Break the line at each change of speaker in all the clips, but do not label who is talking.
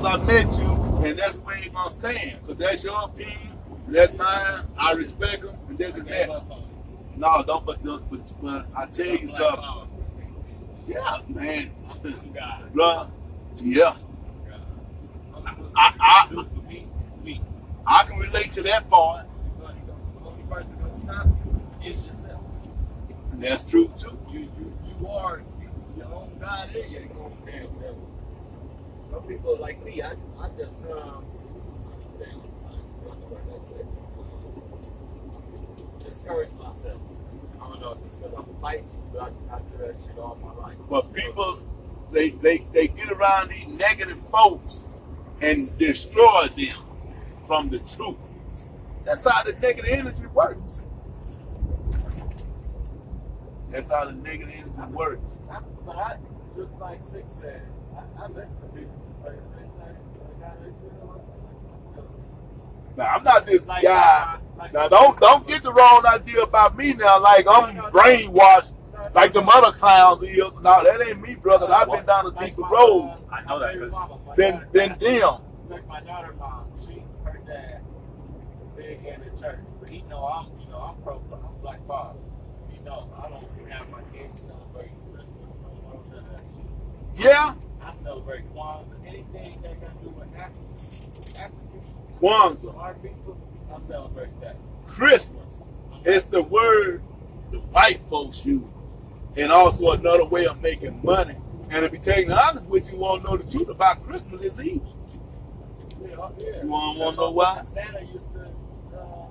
since I met you, and that's where you're gonna stand. Cause that's your opinion, that's mine. I respect them, and this and that. No, don't. But, but, but I tell you something. Yeah, man, bro. Yeah, I, I, I can relate to that part. That's true too.
You, you, you are your own God and you ain't gonna care whatever. Some people like me, I, I just um, discourage myself. I don't know if it's because I'm a Pisces, but I, I do that shit all my life.
But people, they, they, they get around these negative folks and destroy them from the truth. That's how the negative energy works. That's how the negative energy works.
I, but I, just like Six said, I, I listen to people. Like, they say, like, how they feel.
Now I'm not this
Like,
guy.
like-
Now don't don't get the wrong idea about me now. Like I'm brainwashed, like the other clowns is. No, that ain't me, brother. I've been down the
Like
deeper road
I know that
mama, my
than them.
like my daughter-in-law, she, her dad, big in the church, but he know I'm, you know, I'm pro, I'm black father. He know I don't have my kids celebrate Christmas, no more of that shit.
Yeah,
celebrate Kwanzaa, anything that got to do with African,
Kwanzaa,
our people, I celebrate that.
Christmas. It's the word the white folks use, and also another way of making money. And to be taken honest with you, you want to know the truth about Christmas is evil.
Yeah, oh, yeah.
You wanna- wanna know why?
Santa used to, uh.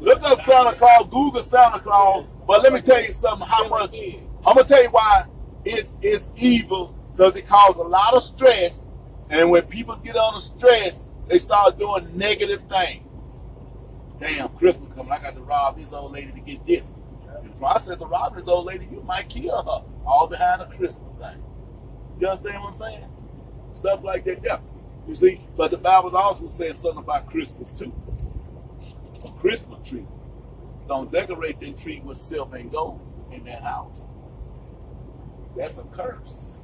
Look up Santa Claus, Google Santa Claus. But let me tell you something. How much? I'm gonna tell you why it's it's evil because it causes a lot of stress, and when people get under stress, they start doing negative things. Damn, Christmas coming, I got to rob this old lady to get this. In the process of robbing this old lady, you might kill her, all behind a Christmas thing. You understand what I'm saying? Stuff like that, yeah. You see, but the Bible also says something about Christmas too. A Christmas tree. Don't decorate that tree with silver and gold in that house. That's a curse.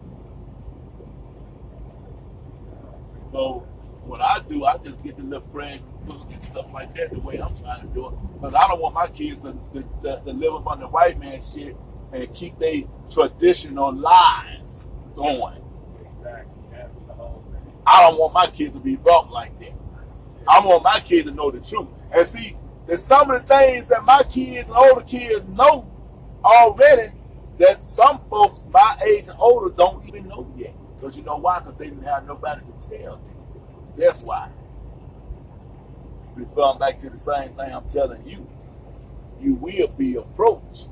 So what I do, I just get the little bread and stuff like that the way I'm trying to do it. Because I don't want my kids to, to, to, to live up on the white man shit and keep their traditional lies going. I don't want my kids to be brought like that. I want my kids to know the truth. And see, there's some of the things that my kids and older kids know already that some folks my age and older don't even know yet. Because you know why? Because they didn't have nobody to tell them. That's why. Referring back to the same thing I'm telling you, you will be approached.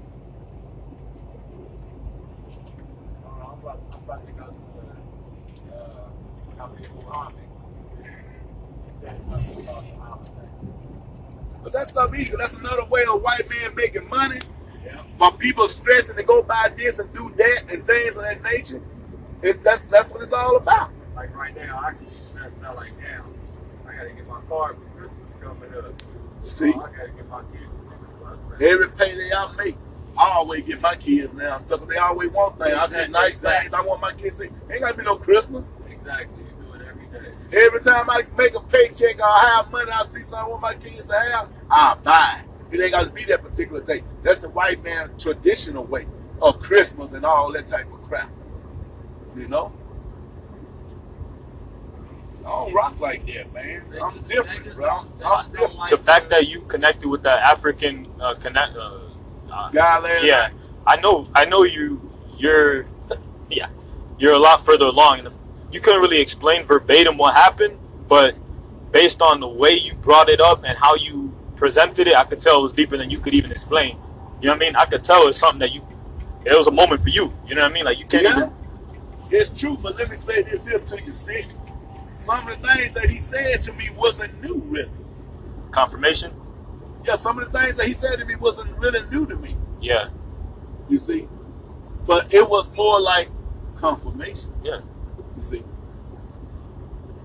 But that's not illegal. That's another way of white man making money.
Yeah.
While people stressing to go buy this and do that and things of that nature. It, that's that's what it's all about.
Like right now, I can be stressed out like now. I gotta get my car for Christmas coming up.
See?
Oh, I gotta get my kids Christmas
Every payday I make, I always get my kids now stuff. They always want things. I say nice
exactly.
things. I want my kids to say, ain't gotta be no Christmas.
Exactly. You do it every day.
Every time I make a paycheck or I have money, I see something I want my kids to have, I buy it. It ain't got to be that particular day. That's the white man traditional way of Christmas and all that type of crap. You know? I don't rock like that, man. I'm different, bro. I'm different.
The fact that you connected with that African uh, connect, uh, uh, yeah. I know, I know you. You're, yeah, you're a lot further along. And you couldn't really explain verbatim what happened, but based on the way you brought it up and how you presented it, I could tell it was deeper than you could even explain. You know what I mean? I could tell it's something that you. It was a moment for you. You know what I mean? Like you can't
Yeah,
even.
it's true, but let me say this here to you, see. Some of the things that he said to me wasn't new, really.
Confirmation.
Yeah, some of the things that he said to me wasn't really new to me,
Yeah,
you see. But it was more like confirmation,
yeah.
you see.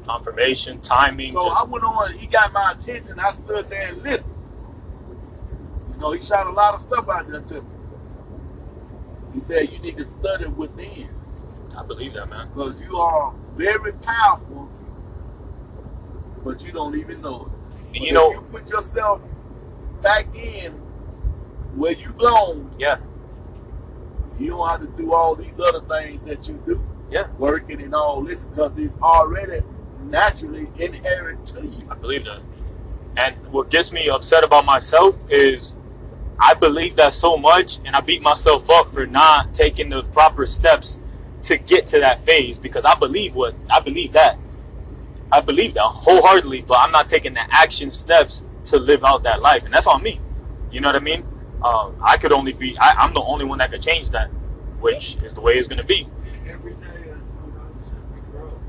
Confirmation, timing.
So
just,
I went on, he got my attention, I stood there and listened. You know, he shot a lot of stuff out there to me. He said, you need to study within.
I believe that, man.
Because you are very powerful, but you don't even know it.
And you know,
you put yourself back in where you belong,
yeah,
you don't have to do all these other things that you do,
yeah,
working and all this, because it's already naturally inherent to you.
I believe that. And what gets me upset about myself is I believe that so much, and I beat myself up for not taking the proper steps to get to that phase because I believe what I believe that. I believe that wholeheartedly, but I'm not taking the action steps to live out that life, and that's on me. You know what I mean? Um, I could only be. I, I'm the only one that could change that, which is the way it's going to be.
Every day is sometimes we grow.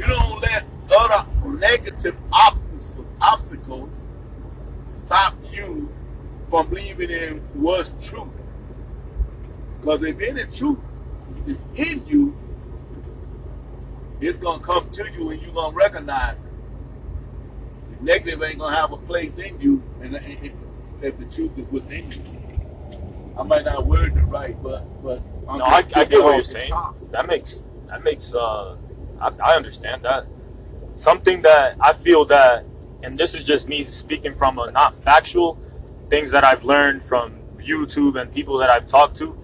You don't let other negative obstacles, obstacles stop you from believing in what's true. Because if any truth is in you, it's gonna come to you and you're gonna recognize it. The negative ain't gonna have a place in you, and if if the truth is within you. I might not word it right, but but I'm
No, I, I get what you're saying.
top.
That makes that makes uh, I, I understand that. Something that I feel that, and this is just me speaking from a not factual things that I've learned from YouTube and people that I've talked to,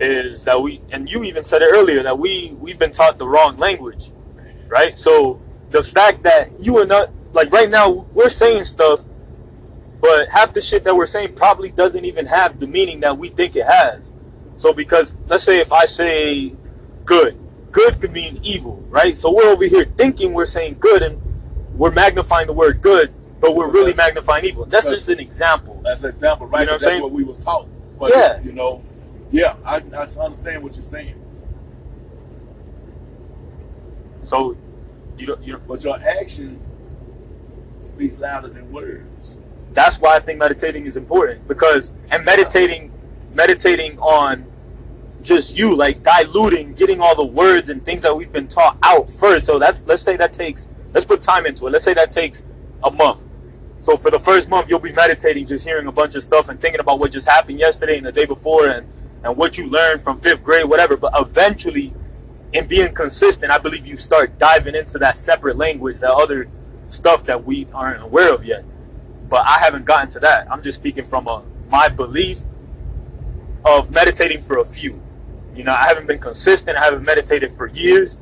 is that we and you even said it earlier that we we've been taught the wrong language, right? So the fact that you and not like right now we're saying stuff, but half the shit that we're saying probably doesn't even have the meaning that we think it has. So because let's say if I say good, good could mean evil, right? So we're over here thinking we're saying good and we're magnifying the word good, but we're really magnifying evil. That's just an example.
That's an example, right?
You know what I'm
that's
saying?
what we was taught. But,
Yeah.
You know, yeah, I, I understand what you're saying.
So you don't, you don't,
But your action speaks louder than words.
that's why I think meditating is important because and meditating meditating on just you like diluting getting all the words and things that we've been taught out first. So that's let's say that takes let's put time into it. Let's say that takes a month. So for the first month you'll be meditating just hearing a bunch of stuff and thinking about what just happened yesterday and the day before and and what you learned from fifth grade whatever. But eventually in being consistent i believe you start diving into that separate language that other stuff that we aren't aware of yet. But I haven't gotten to that. I'm just speaking from a my belief of meditating for a few. You know, I haven't been consistent. I haven't meditated for years,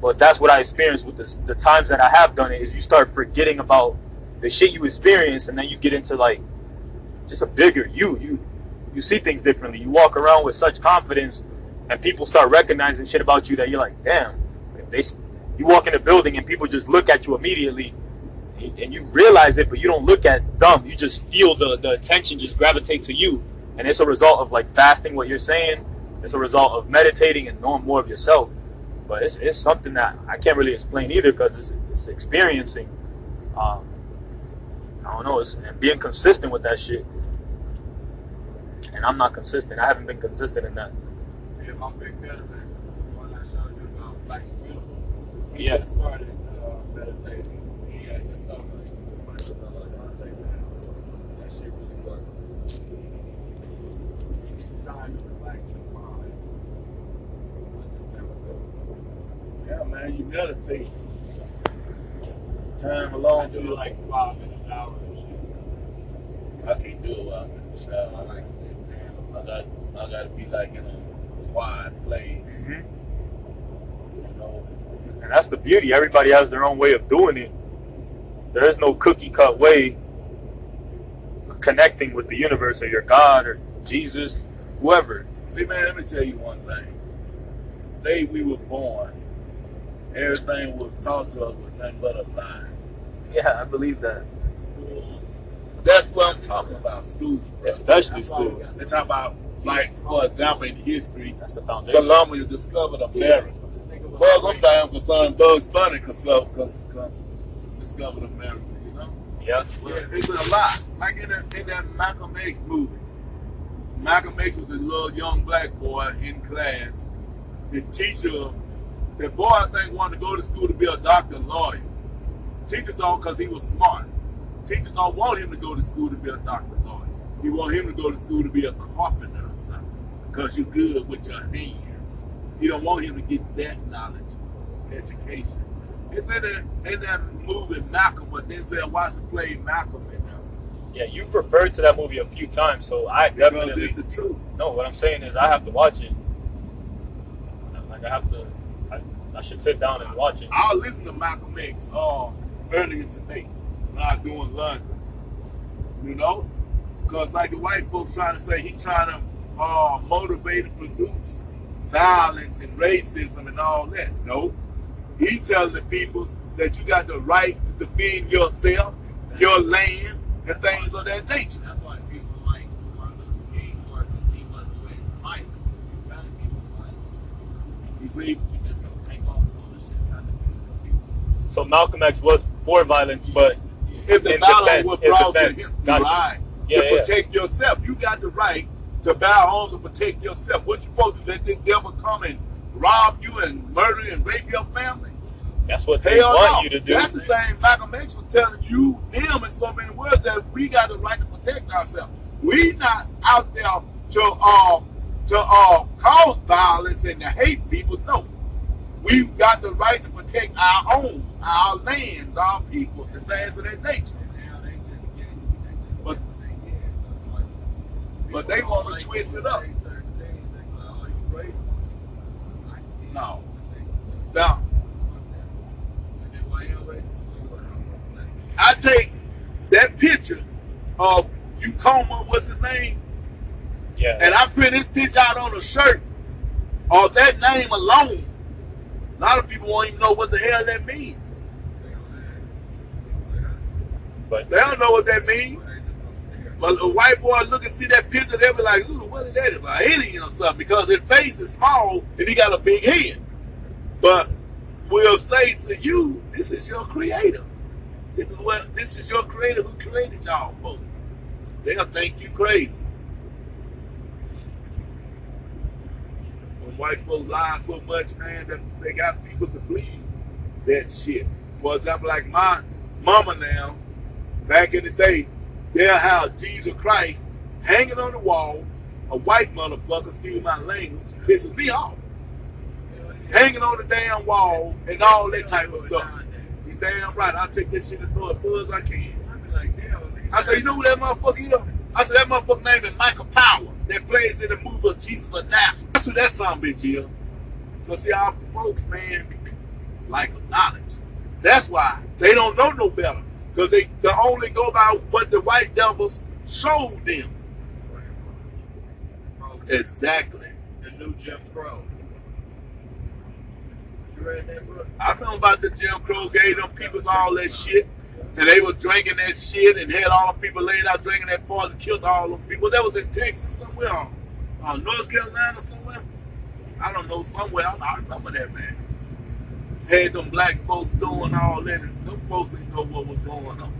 but that's what I experienced with this, the times that I have done it. Is you start forgetting about the shit you experience, and then you get into like just a bigger you. You you see things differently. You walk around with such confidence, and people start recognizing shit about you that you're like, damn. They you walk in a building and people just look at you immediately and you realize it, but you don't look at them. You just feel the, the attention just gravitate to you. And it's a result of like fasting what you're saying. It's a result of meditating and knowing more of yourself. But it's, it's something that I can't really explain either because it's, it's experiencing. Um, I don't know. It's, and being consistent with that shit. And I'm not consistent. I haven't been consistent in that.
Yeah, my big cousin, the one I showed you about Black and Beautiful, he
Yeah.
started uh, meditating. He had just stuff like so much of the I'll take that. That shit really worked. Signed with the Black and Mind. I just never go.
Yeah, man, you meditate. Time
I
alone
do
to
like five minutes hour and shit.
I can't do it while I'm in the shower.
I like to sit
I
down.
got I gotta be like in a quiet place. Mm-hmm. You know.
And that's the beauty. Everybody has their own way of doing it. There is no cookie cut way of connecting with the universe or your God or Jesus, whoever.
See man, let me tell you one thing. The day we were born, everything was taught to us was nothing but a lie.
Yeah, I believe that.
School. That's what I'm talking about, school. bro.
Especially school.
They talk about like for example in history,
That's the foundation.
Columbus discovered America. Well, I'm damn concerned Bugs Bunny discovered discovered America, you know?
Yeah.
It's a lot. Like in, the, in that Malcolm X movie. Malcolm X was a little young black boy in class. The teacher, the boy I think wanted to go to school to be a doctor and lawyer. Teacher don't because he was smart. Teachers don't want him to go to school to be a doctor and lawyer. He want him to go to school to be a carpenter or something. because you're good with your hands. You don't want him to get that knowledge, education. It's in that, in that movie Malcolm, but Denzel Washington played Malcolm in there.
Yeah, you've referred to that movie a few times, so I
Because
definitely
it's the truth.
no. What I'm saying is, I have to watch it. Like I have to, I, should sit down and watch it.
I was listening to Malcolm X uh, earlier today when I was doing London. You know? Because like the white folks trying to say, he trying to uh, motivate and produce violence and racism and all that. No. He telling the people that you got the right to defend yourself, your land, and things of that nature.
That's why people like Martin Luther King or because he wasn't with Mike. Other people like
You see?
you just don't take all the bullshit out of people.
So Malcolm X was for violence, but
if the
In
was brought to him,
Gotcha.
right,
Yeah,
to
yeah.
protect yourself, you got the right to bow arms and protect yourself. What you supposed to let the devil come and rob you and murder and rape your family?
that's what they
Hell
want
no.
you to do.
That's the thing Malcolm X was telling you, them, in so many words that we got the right to protect ourselves. We not out there to uh to uh cause violence and to hate people. No. We've got the right to protect our own, our lands, our people, and things of that nature.
Now they get they
But-
get what they get. It's like,
But they wanna twist it up.
say certain things, they go, "Oh, you racist." Like, yeah,
No. Now,
And then why you racist? Well, like,
I take that picture of Ukoma, what's his name,
yeah.
and I print his picture out on a shirt, or that name alone. A lot of people won't even know what the hell that means.
they don't
but
They don't know what that means.
But they just don't stare.
But a white boy look and see that picture, they'll be like, ooh, what is that? It's an alien or something, because his face is small and he got a big head. But we'll say to you, this is your creator. This is what this is your creator who created y'all folks. They'll think you crazy. White folks lie so much, man, that they got people to believe that shit. For example, like my mama now, back in the day, they'll have Jesus Christ hanging on the wall, a white motherfucker, excuse my language, pisses me off. Hanging on the damn wall and all that type of stuff. You damn right, I'll take this shit and throw it as far as I can. I say, you know who that motherfucker is? I said, that motherfucker name is Michael Power that plays in the movie of Jesus of Nazareth. That's who that son bitch is. So see, our folks, man, like knowledge. That's why they don't know no better. Because they, they only go by what the white devils showed them. Exactly.
the new Jim Crow. You read that book?
I know about the Jim Crow gave them peoples all that shit. And they were drinking that shit and had all the people laid out drinking that poison, killed all them people. That was in Texas somewhere, uh, North Carolina somewhere. I don't know, somewhere. I, I remember that, man. Had them black folks doing all that, and them folks didn't know what was going on.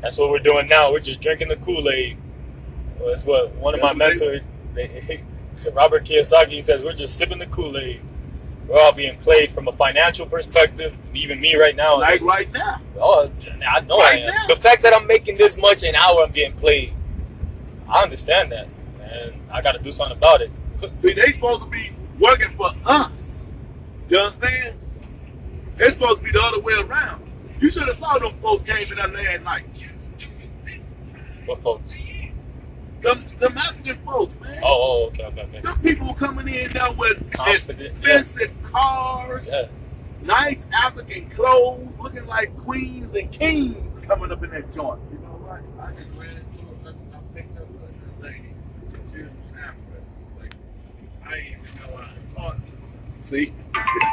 That's what we're doing now. We're just drinking the Kool Aid. Well, that's what one of my mentors, Robert Kiyosaki, says. We're just sipping the Kool Aid. We're all being played from a financial perspective. Even me right now.
Like right now.
oh, I know I am.
now.
The fact that I'm making this much an hour, I'm being played. I understand that, and I got to do something about it.
See, they supposed to be working for us. You understand? They're supposed to be the other way around. You should have saw them folks came in there last night.
What folks?
Them, them African folks, man.
Oh, oh, okay, okay, okay.
Them people coming in there with
Confident, yeah.
expensive cars,
Yeah.
nice African clothes, looking like queens and kings coming up in that joint.
You know what? I just ran into it. I picked up a lady. She was from Africa. Like, I didn't even know how to talk to her.
See?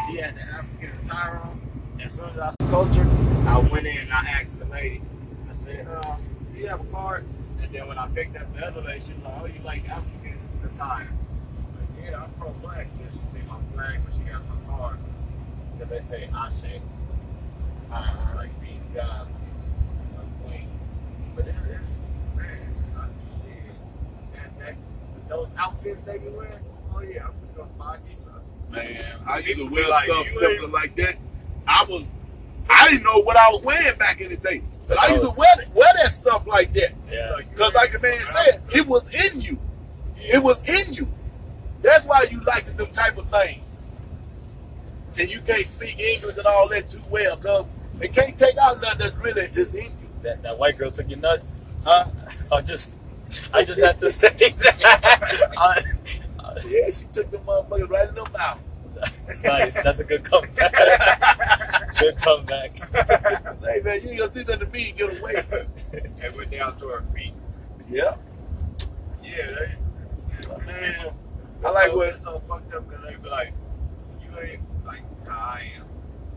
She had the African attire on. As soon as I saw culture, I went in and I asked the lady. I said, uh, do you have a card? And then when I picked up the other lady, she was like, oh, you like African attire? I'm like, yeah, I'm pro-black. Then she see my flag, but she got my card. Then they say, Ashe. Uh, like, these guys, uh. But it is, man, I, shit. That, that, those outfits they be wearing, oh yeah, I'm gonna buy some.
Man, I used to wear
like,
stuff similar like that. I was I didn't know what I was wearing back in the day. But I used to wear that, wear that stuff like that.
Yeah.
Because like the man said, it was in you. It was in you. That's why you like to do type of things. And you can't speak English and all that too well, because they can't take out nothing that's really is in you.
That, that white girl took your nuts.
Huh?
I just, I just had to say that.
Yeah, she took the motherfucker right in the mouth.
nice. That's a good comeback. good comeback.
Say, man, you ain't gonna do nothing to me and get away.
And we're down to our feet.
yeah.
Yeah, they,
Man, I like
so,
what
it's so fucked up because they be like, you ain't like how I am.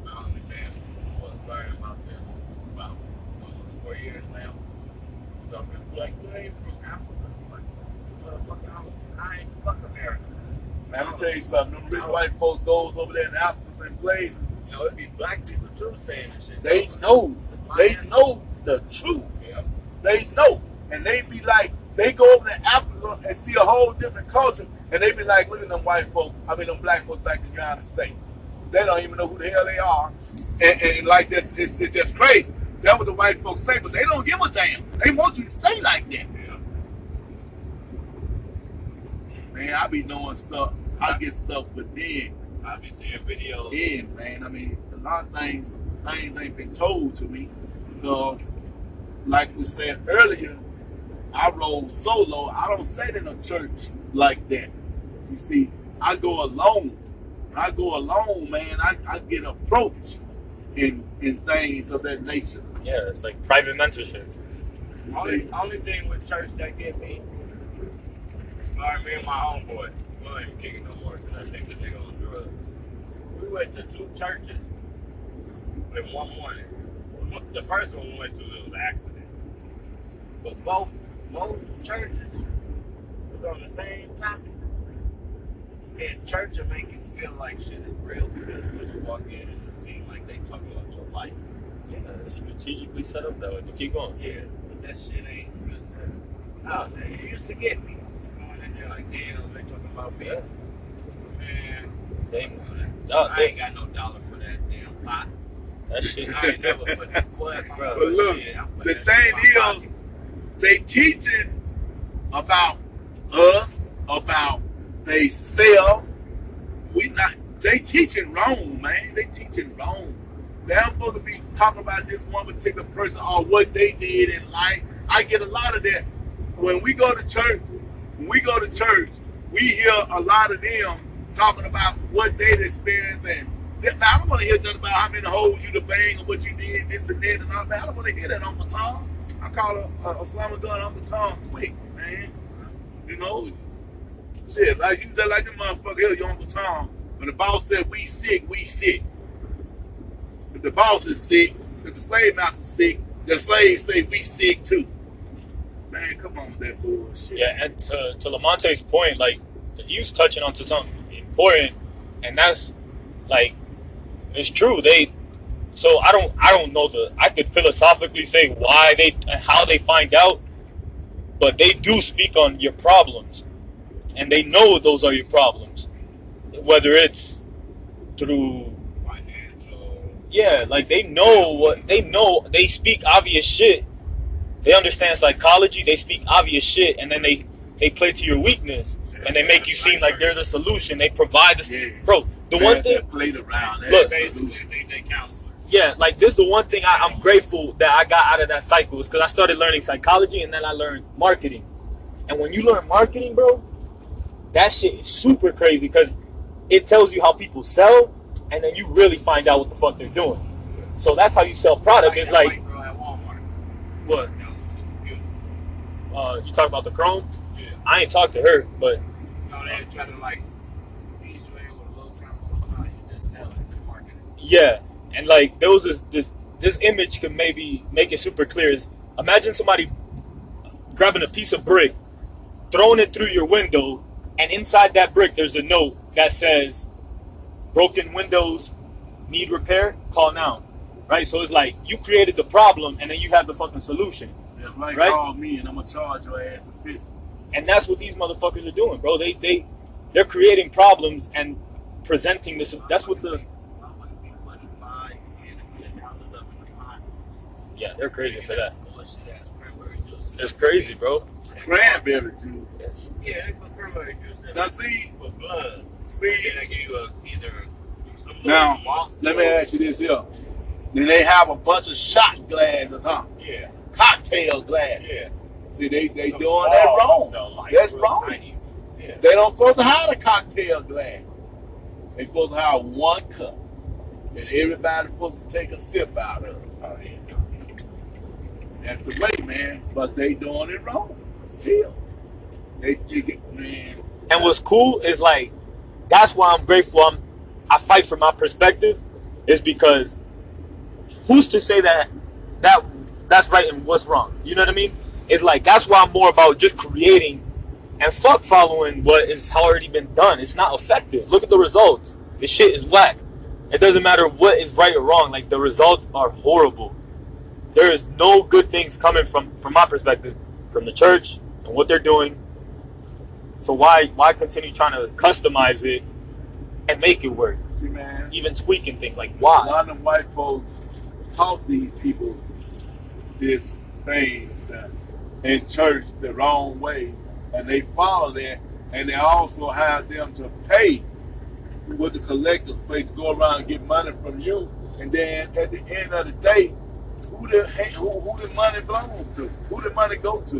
My only man was learning about this about what, four years now. So people be like, you ain't from Africa. I'm like, motherfucker, I'm, I ain't fuck America.
Man, let me tell you something. Them rich white folks goes over there in Africa and plays.
You know, it be black people too saying shit.
They know. They know the truth.
Yeah.
They know. And they be like, they go over to Africa and see a whole different culture. And they be like, look at them white folks, I mean them black folks back in the United States. They don't even know who the hell they are. And, and like this, it's, it's just crazy. That's what the white folks say, but they don't give a damn. They want you to stay like that.
Yeah.
Man, I be knowing stuff. I get stuff within,
I be seeing videos.
in, man. I mean, a lot of things, things ain't been told to me. Because, like we said earlier, I roll solo. I don't sit in a church like that. You see, I go alone. When I go alone, man, I, I get approached in in things of that nature.
Yeah, it's like private mentorship.
Only, only thing with church that get me, or me and my homeboy, we don't even kick it no more because I think the nigga We went to two churches in one morning. The first one we went to, it was an accident. But both both churches was on the same topic. And church will make you feel like shit is real because once you walk in and it seems like they talk about your life.
Yeah, it's strategically set up that way. But keep going.
Yeah, but that shit ain't good. Oh, it used to get me. Going in there like, damn, they talking about me.
Yeah.
Man,
They,
I
oh,
ain't got no dollar for that damn pot.
that shit.
I ain't never put the foot, bro.
But look,
shit,
the
putting that shit in
thing is,
pocket.
they teaching about us, about they self. We not they teaching wrong, man. They teaching wrong. They're supposed to be talking about this one particular person or what they did in life. I get a lot of that. When we go to church, when we go to church, we hear a lot of them talking about what they've experienced and I don't want to hear nothing about how many holes you to bang or what you did, this and that and all that. I don't want to hear that on my tongue. I call a, a, a summer gun on my tongue quick, man. You know, shit, like you just like the motherfucker here, your Uncle Tom. When the boss said we sick, we sick. If the boss is sick, if the slave master's sick, the slaves say we sick too. Man, come on with that bullshit.
Yeah, and to, to Lamonte's point, like he was touching onto something important, and that's like it's true. They so I don't I don't know the I could philosophically say why they how they find out, but they do speak on your problems, and they know those are your problems, whether it's through
financial.
yeah, like they know what they know. They speak obvious shit. They understand psychology. They speak obvious shit, and then they they play to your weakness, and they make you seem like they're the solution. They provide the
Yeah.
bro. The
Man,
one thing,
played around.
Look,
the
Basically,
solution.
they they counselors.
yeah, like this. is The one thing I, I'm grateful that I got out of that cycle is because I started learning psychology, and then I learned marketing. And when you learn marketing, bro, that shit is super crazy because it tells you how people sell, and then you really find out what the fuck they're doing. So that's how you sell product. It's like
white girl at Walmart.
what? Uh, you talk about the Chrome?
Yeah.
I ain't talked to her, but
No, they try to like ease with a little. No, you just sell it, market it.
yeah, and like there was this this this image could maybe make it super clear. Is imagine somebody grabbing a piece of brick, throwing it through your window, and inside that brick there's a note that says, "Broken windows need repair. Call now." Right, so it's like you created the problem, and then you have the fucking solution.
That's like
Right?
call me and I'm gonna charge your ass a fist.
And that's what these motherfuckers are doing, bro. They they they're creating problems and presenting this. That's what the
I'm gonna be putting five, ten, a million dollars
Yeah, they're crazy for that.
Bullshit ass cranberry juice.
It's crazy, bro.
Cranberry juice.
It's,
Yeah, they put cranberry juice
Now see,
with blood.
see.
They give you a, either
Now, let me ask you this here. Then they have a bunch of shot glasses, huh?
Yeah,
Cocktail glasses.
yeah.
See, they they
Some
doing that wrong.
though, like
That's
real
wrong.
Yeah.
They don't supposed to have a cocktail glass. They supposed to have one cup, and everybody's supposed to take a sip out of it.
Oh, yeah.
That's the way, man. But they doing it wrong. Still, they think it, man.
and what's cool is like that's why I'm grateful. I'm I fight for my perspective is because who's to say that that that's right and what's wrong? You know what I mean? It's like that's why I'm more about just creating and fuck following what has already been done. It's not effective. Look at the results. The shit is whack. It doesn't matter what is right or wrong. Like the results are horrible. There is no good things coming from from my perspective from the church and what they're doing. So why why continue trying to customize it and make it work?
See, man.
Even tweaking things like why?
A lot of white folks taught these people this things that in church the wrong way, and they follow that, and they also have them to pay with the collectors play to go around and get money from you, and then at the end of the day, who the who, who the money belongs to? Who the money go to?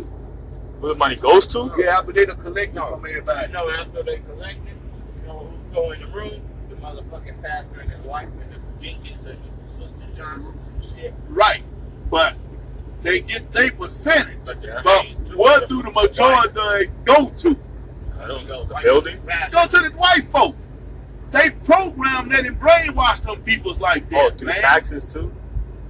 Where the money goes to?
Yeah, after they done collected
No.
from everybody.
You know, after they collected, you know who go in the room? The motherfucking pastor and his wife and his Jenkins and his sister Johnson and shit.
Right, but they get their percentage.
But
But what do the majority go to?
I don't know. The building?
Go to the white folks. They program that and brainwash them peoples like oh, that,
Oh, through
man.
taxes too?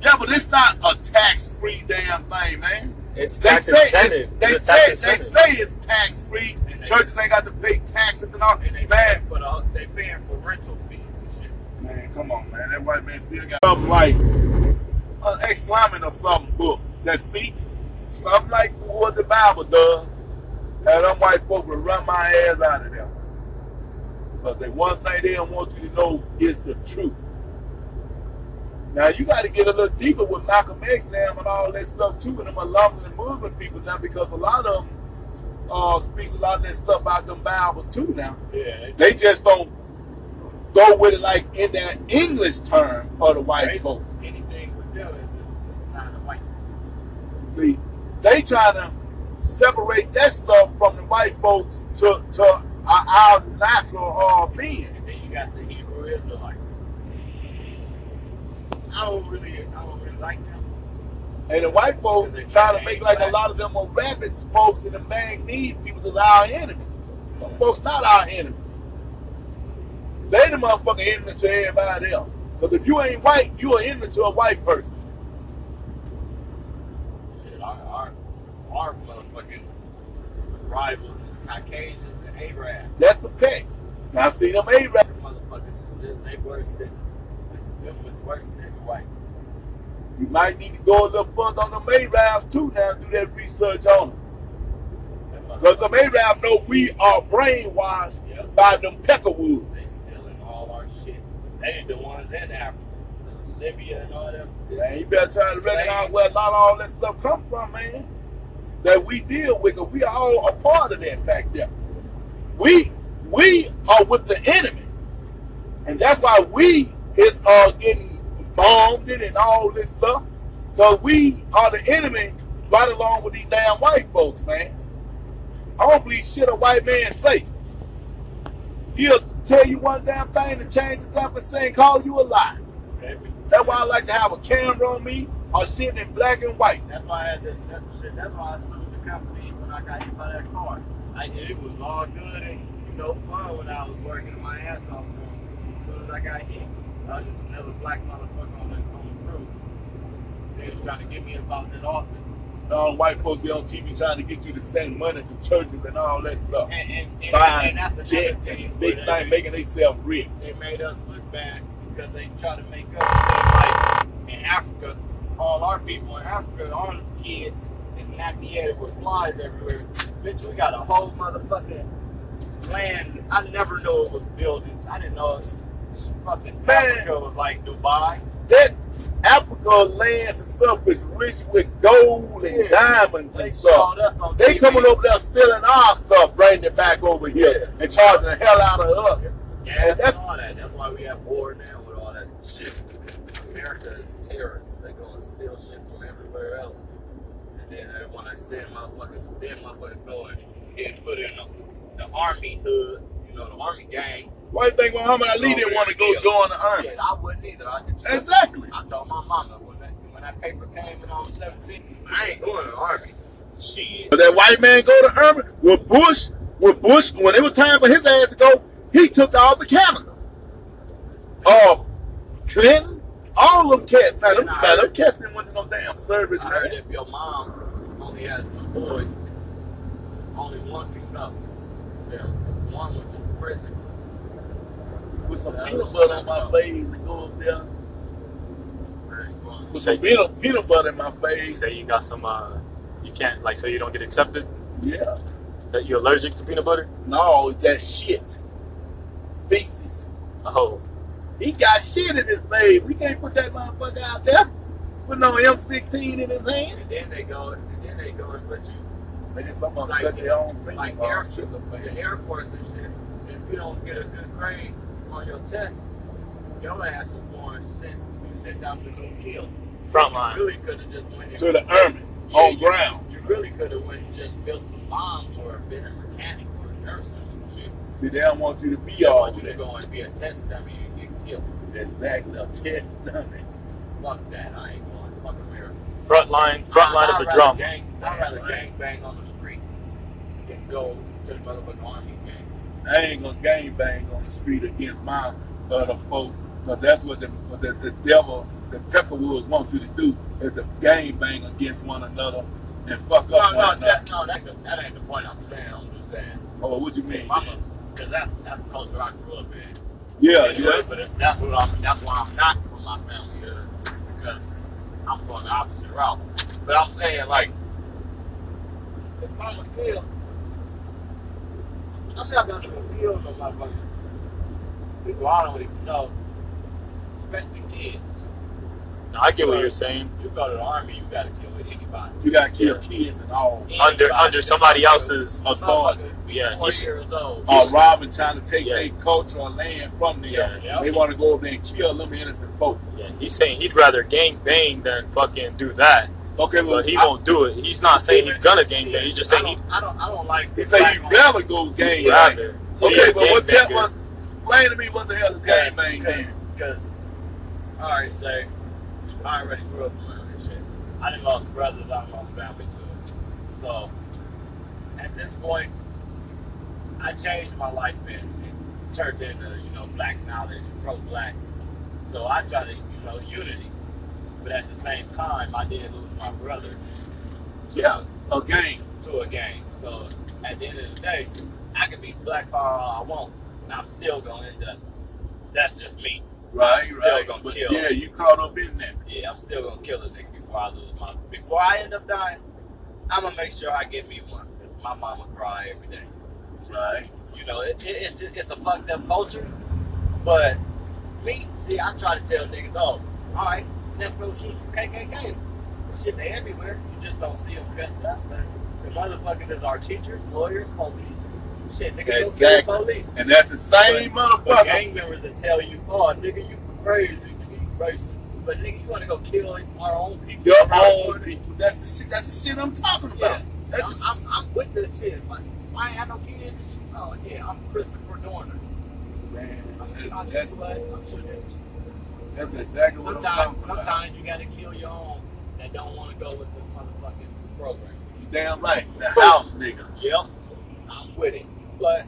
Yeah, but it's not a tax-free damn thing, man.
It's
They
tax
say
incentive.
it's, they
It's
say they say it's tax-free.
They-
Churches ain't got to pay taxes and all.
And they
Man,
paying for the they paying for rental fees and shit.
man, come on, man. That white man still got something like an Islamic or something book that speaks something like what the Bible does. And them white folks will run my ass out of there. Because the one thing they don't want you to know is the truth. Now you got to get a little deeper with Malcolm X now and all that stuff too, and them along and Muslim people now because a lot of them uh, speaks a lot of that stuff out them Bibles too now.
Yeah,
They just don't go with it like in that English term of the white folks.
Anything with them is it's not a white.
See, they trying to separate that stuff from the white folks to to our, our natural uh, being.
And then you got the Hebrew Israelites. I don't really, I don't really like them.
And the white folks trying to make like a lot of them are rabid folks and the man needs people as our enemies. Them folks not our enemies. They the motherfucking enemies to everybody else. Because if you ain't white, you are enemy to a white person.
Our, our, our motherfucking rivals is Caucasians and Arabs.
That's the pecs. Now see them Arabs.
Motherfuckers, just- they worse than, them worse than the white.
You might need to go a little further on them Arabs too now and do that research on them. Because them Arabs know we are brainwashed
Yeah.
by them peckerwoods.
they stealing all our shit. They the ones in Africa, Libya and all them.
Man, you better try to recognize where a lot of all that stuff come from, man. That we deal with, 'cause we are all a part of that back there. We we are with the enemy. And that's why we is uh getting bombed in and all this stuff. Because we are the enemy right along with these damn white folks, man. I don't believe shit a white man say. He'll tell you one damn thing to change it up and say and call you a lie. That's why I like to have a camera on me or shit in black and white.
That's why I had this. That shit. That's why I sued the company when I got hit by that car. I, it was all good and you know fun when I was working my ass off for them. As soon as I got hit, I was just another black motherfucker on the on the crew. They was trying to get me about that office.
All white folks be on TV trying to get you to send money to churches and all that stuff.
And and, and,
Buying
and that's
jets
thing.
and big thing, making themselves rich.
they made us look bad because they try to make us seem like in Africa, all our people in Africa, our kids is nappy headed with flies everywhere. Bitch, we got a whole motherfucking land. I never knew it was buildings. I didn't know this fucking
Man.
Africa was like Dubai.
That Africa lands and stuff is rich with gold and
Yeah.
diamonds
They
and stuff.
us on
They
TV.
coming over there stealing our stuff, bringing it back over here and charging the hell out of us. And that's-
all that. That's why we have war now with all that shit. America is terrorists. They go and steal shit from everywhere else. And then they want to send motherfuckers, then motherfuckers go and get put in the, the army hood, you know, the army gang.
Why do you think Muhammad Ali oh, didn't want to go join the army?
Shit, I wouldn't either. I just,
Exactly.
I told my mama when that, when that paper came when I was 17, I ain't going to the army. Shit.
But that white man go to army with Bush, with Bush, when it was time for his ass to go, he took off the Canada. Oh, Clinton, all of them cats. Now, them, now, them cats didn't want no damn service,
I
man.
if your mom only has two boys, only one can go. Yeah, one went to prison.
With some peanut butter on my face and go up there. With some peanut, peanut butter in my face.
Say you got some, uh, you can't, like, so you don't get accepted?
Yeah.
That you're allergic to peanut butter?
No, that shit. Feces.
Oh,
He got shit in his face. We can't put that motherfucker out there. Put no M16 in his hand.
And then they go, and then they go and put you
Maybe some of them
like,
cut their own finger
like. Air, the Air Force and shit. If you don't get a good grade on your test, your ass is going sent. You sent out to go kill. You
frontline.
really could have just went
To the army,
Yeah,
on
you-
ground.
You really could have went and just built some bombs or been a mechanic or a nurse or some shit.
See, they don't want you to be
They
all
want you to
that.
go and be a test dummy and get killed.
Exactly, a test dummy.
Fuck that. I ain't going. To fuck America.
Frontline, frontline of
I'd
the
rather
drum.
Gang, I'd rather gang bang on the street than go to the motherfucking army gang.
I ain't gonna gang bang on the street against my uh, other folks, but that's what the, what the, the devil, the Pepperwoods want you to do, is to gang bang against one another and fuck
No,
up
no,
one
that,
another.
no, that, that ain't the point I'm saying. I'm just saying.
Oh, what you mean?
Because that, that's the culture I grew up in.
Yeah,
Anyway,
yeah.
But if that's what I'm. That's why I'm not from my family hood because I'm going the opposite route. But I'm saying like, if I'm a kid, I'm not gonna even kill no motherfucker. People I don't even know, especially kids.
No, I get what you're saying.
You go to the army, you gotta kill anybody.
You gotta kill kids and all.
Under under somebody else's
Authority.
Yeah,
four
you see-
years old.
Or robbing, trying to take
Yeah.
their cultural land from them.
Yeah,
yeah.
They want to go over there and kill them innocent folk.
Yeah, he's saying he'd rather gang bang than fucking do that.
Okay, well,
But he
I-
won't do it. He's not saying he's gonna gang bang. He's just
I
saying
don't, I don't, I don't like.
He say you rather go gang bang. Okay,
Yeah,
but what
gang
tell
banger.
us? Explain to me what the hell is gang bang then?
Because, all right, say, I already grew up around this shit. I didn't lost brothers, I lost family too. So, at this point, I changed my life and, and turned into, you know, black knowledge, pro-black. So I try to, you know, unity. But at the same time, I did lose my brother
Yeah, a gang.
to a gang. So at the end of the day, I can be black power all I want, and I'm still gonna end up. That's just me.
Right,
Still
right.
gonna
But
kill.
yeah, you caught up in that.
Yeah, I'm still gonna kill a nigga before I lose my. Before I end up dying, I'm gonna make sure I get me one. Cause my mama cry every day.
Right.
You know, it, it, it's just, it's a fucked up culture. But me, see, I try to tell niggas, oh, all right, let's go shoot some KKKs. Shit, they everywhere. You just don't see them dressed up. But the motherfuckers is our teachers, lawyers, police. Shit, go kill
Exactly.
the police.
And that's the same
But
motherfucker.
gang members that tell you, oh, nigga, you crazy, nigga, you crazy. But nigga, you want to go kill our own people?
Your own people. That's the shit. That's the shit I'm talking
Yeah.
about.
I'm,
That's the,
I'm, I'm with the shit. Like, I ain't have no kids. and shit. Oh, yeah, I'm Christopher Dorner.
man,
I'm,
that's,
I'm,
that's,
blood, I'm shooting.
that's exactly what I'm
Sometimes,
talking about.
sometimes you gotta kill your own that don't want to go with the motherfucking program.
You damn right. The house nigga.
Yep, I'm with it. But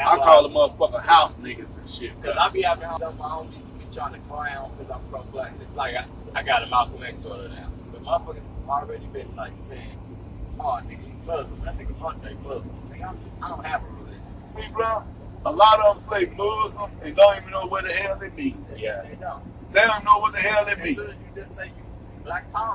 I call them motherfucker house niggas and shit.
Because I be having some of my homies be trying to clown because I'm pro black. Like I, I got a Malcolm X order now. But motherfuckers already been like saying, oh nigga, you Muslim. That nigga Monte Muslim. Nigga, I'm, I don't have a religion.
See, bro, a lot of them say Muslim and don't even know what the hell they mean.
Yeah.
They don't.
They don't know what the hell they
As
mean.
soon as you just say you black power.